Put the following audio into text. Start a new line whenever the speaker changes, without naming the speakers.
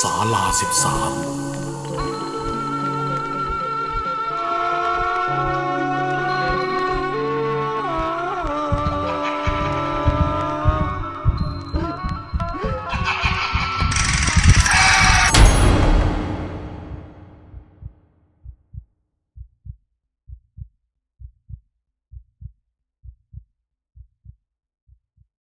ศาลาสิบสาม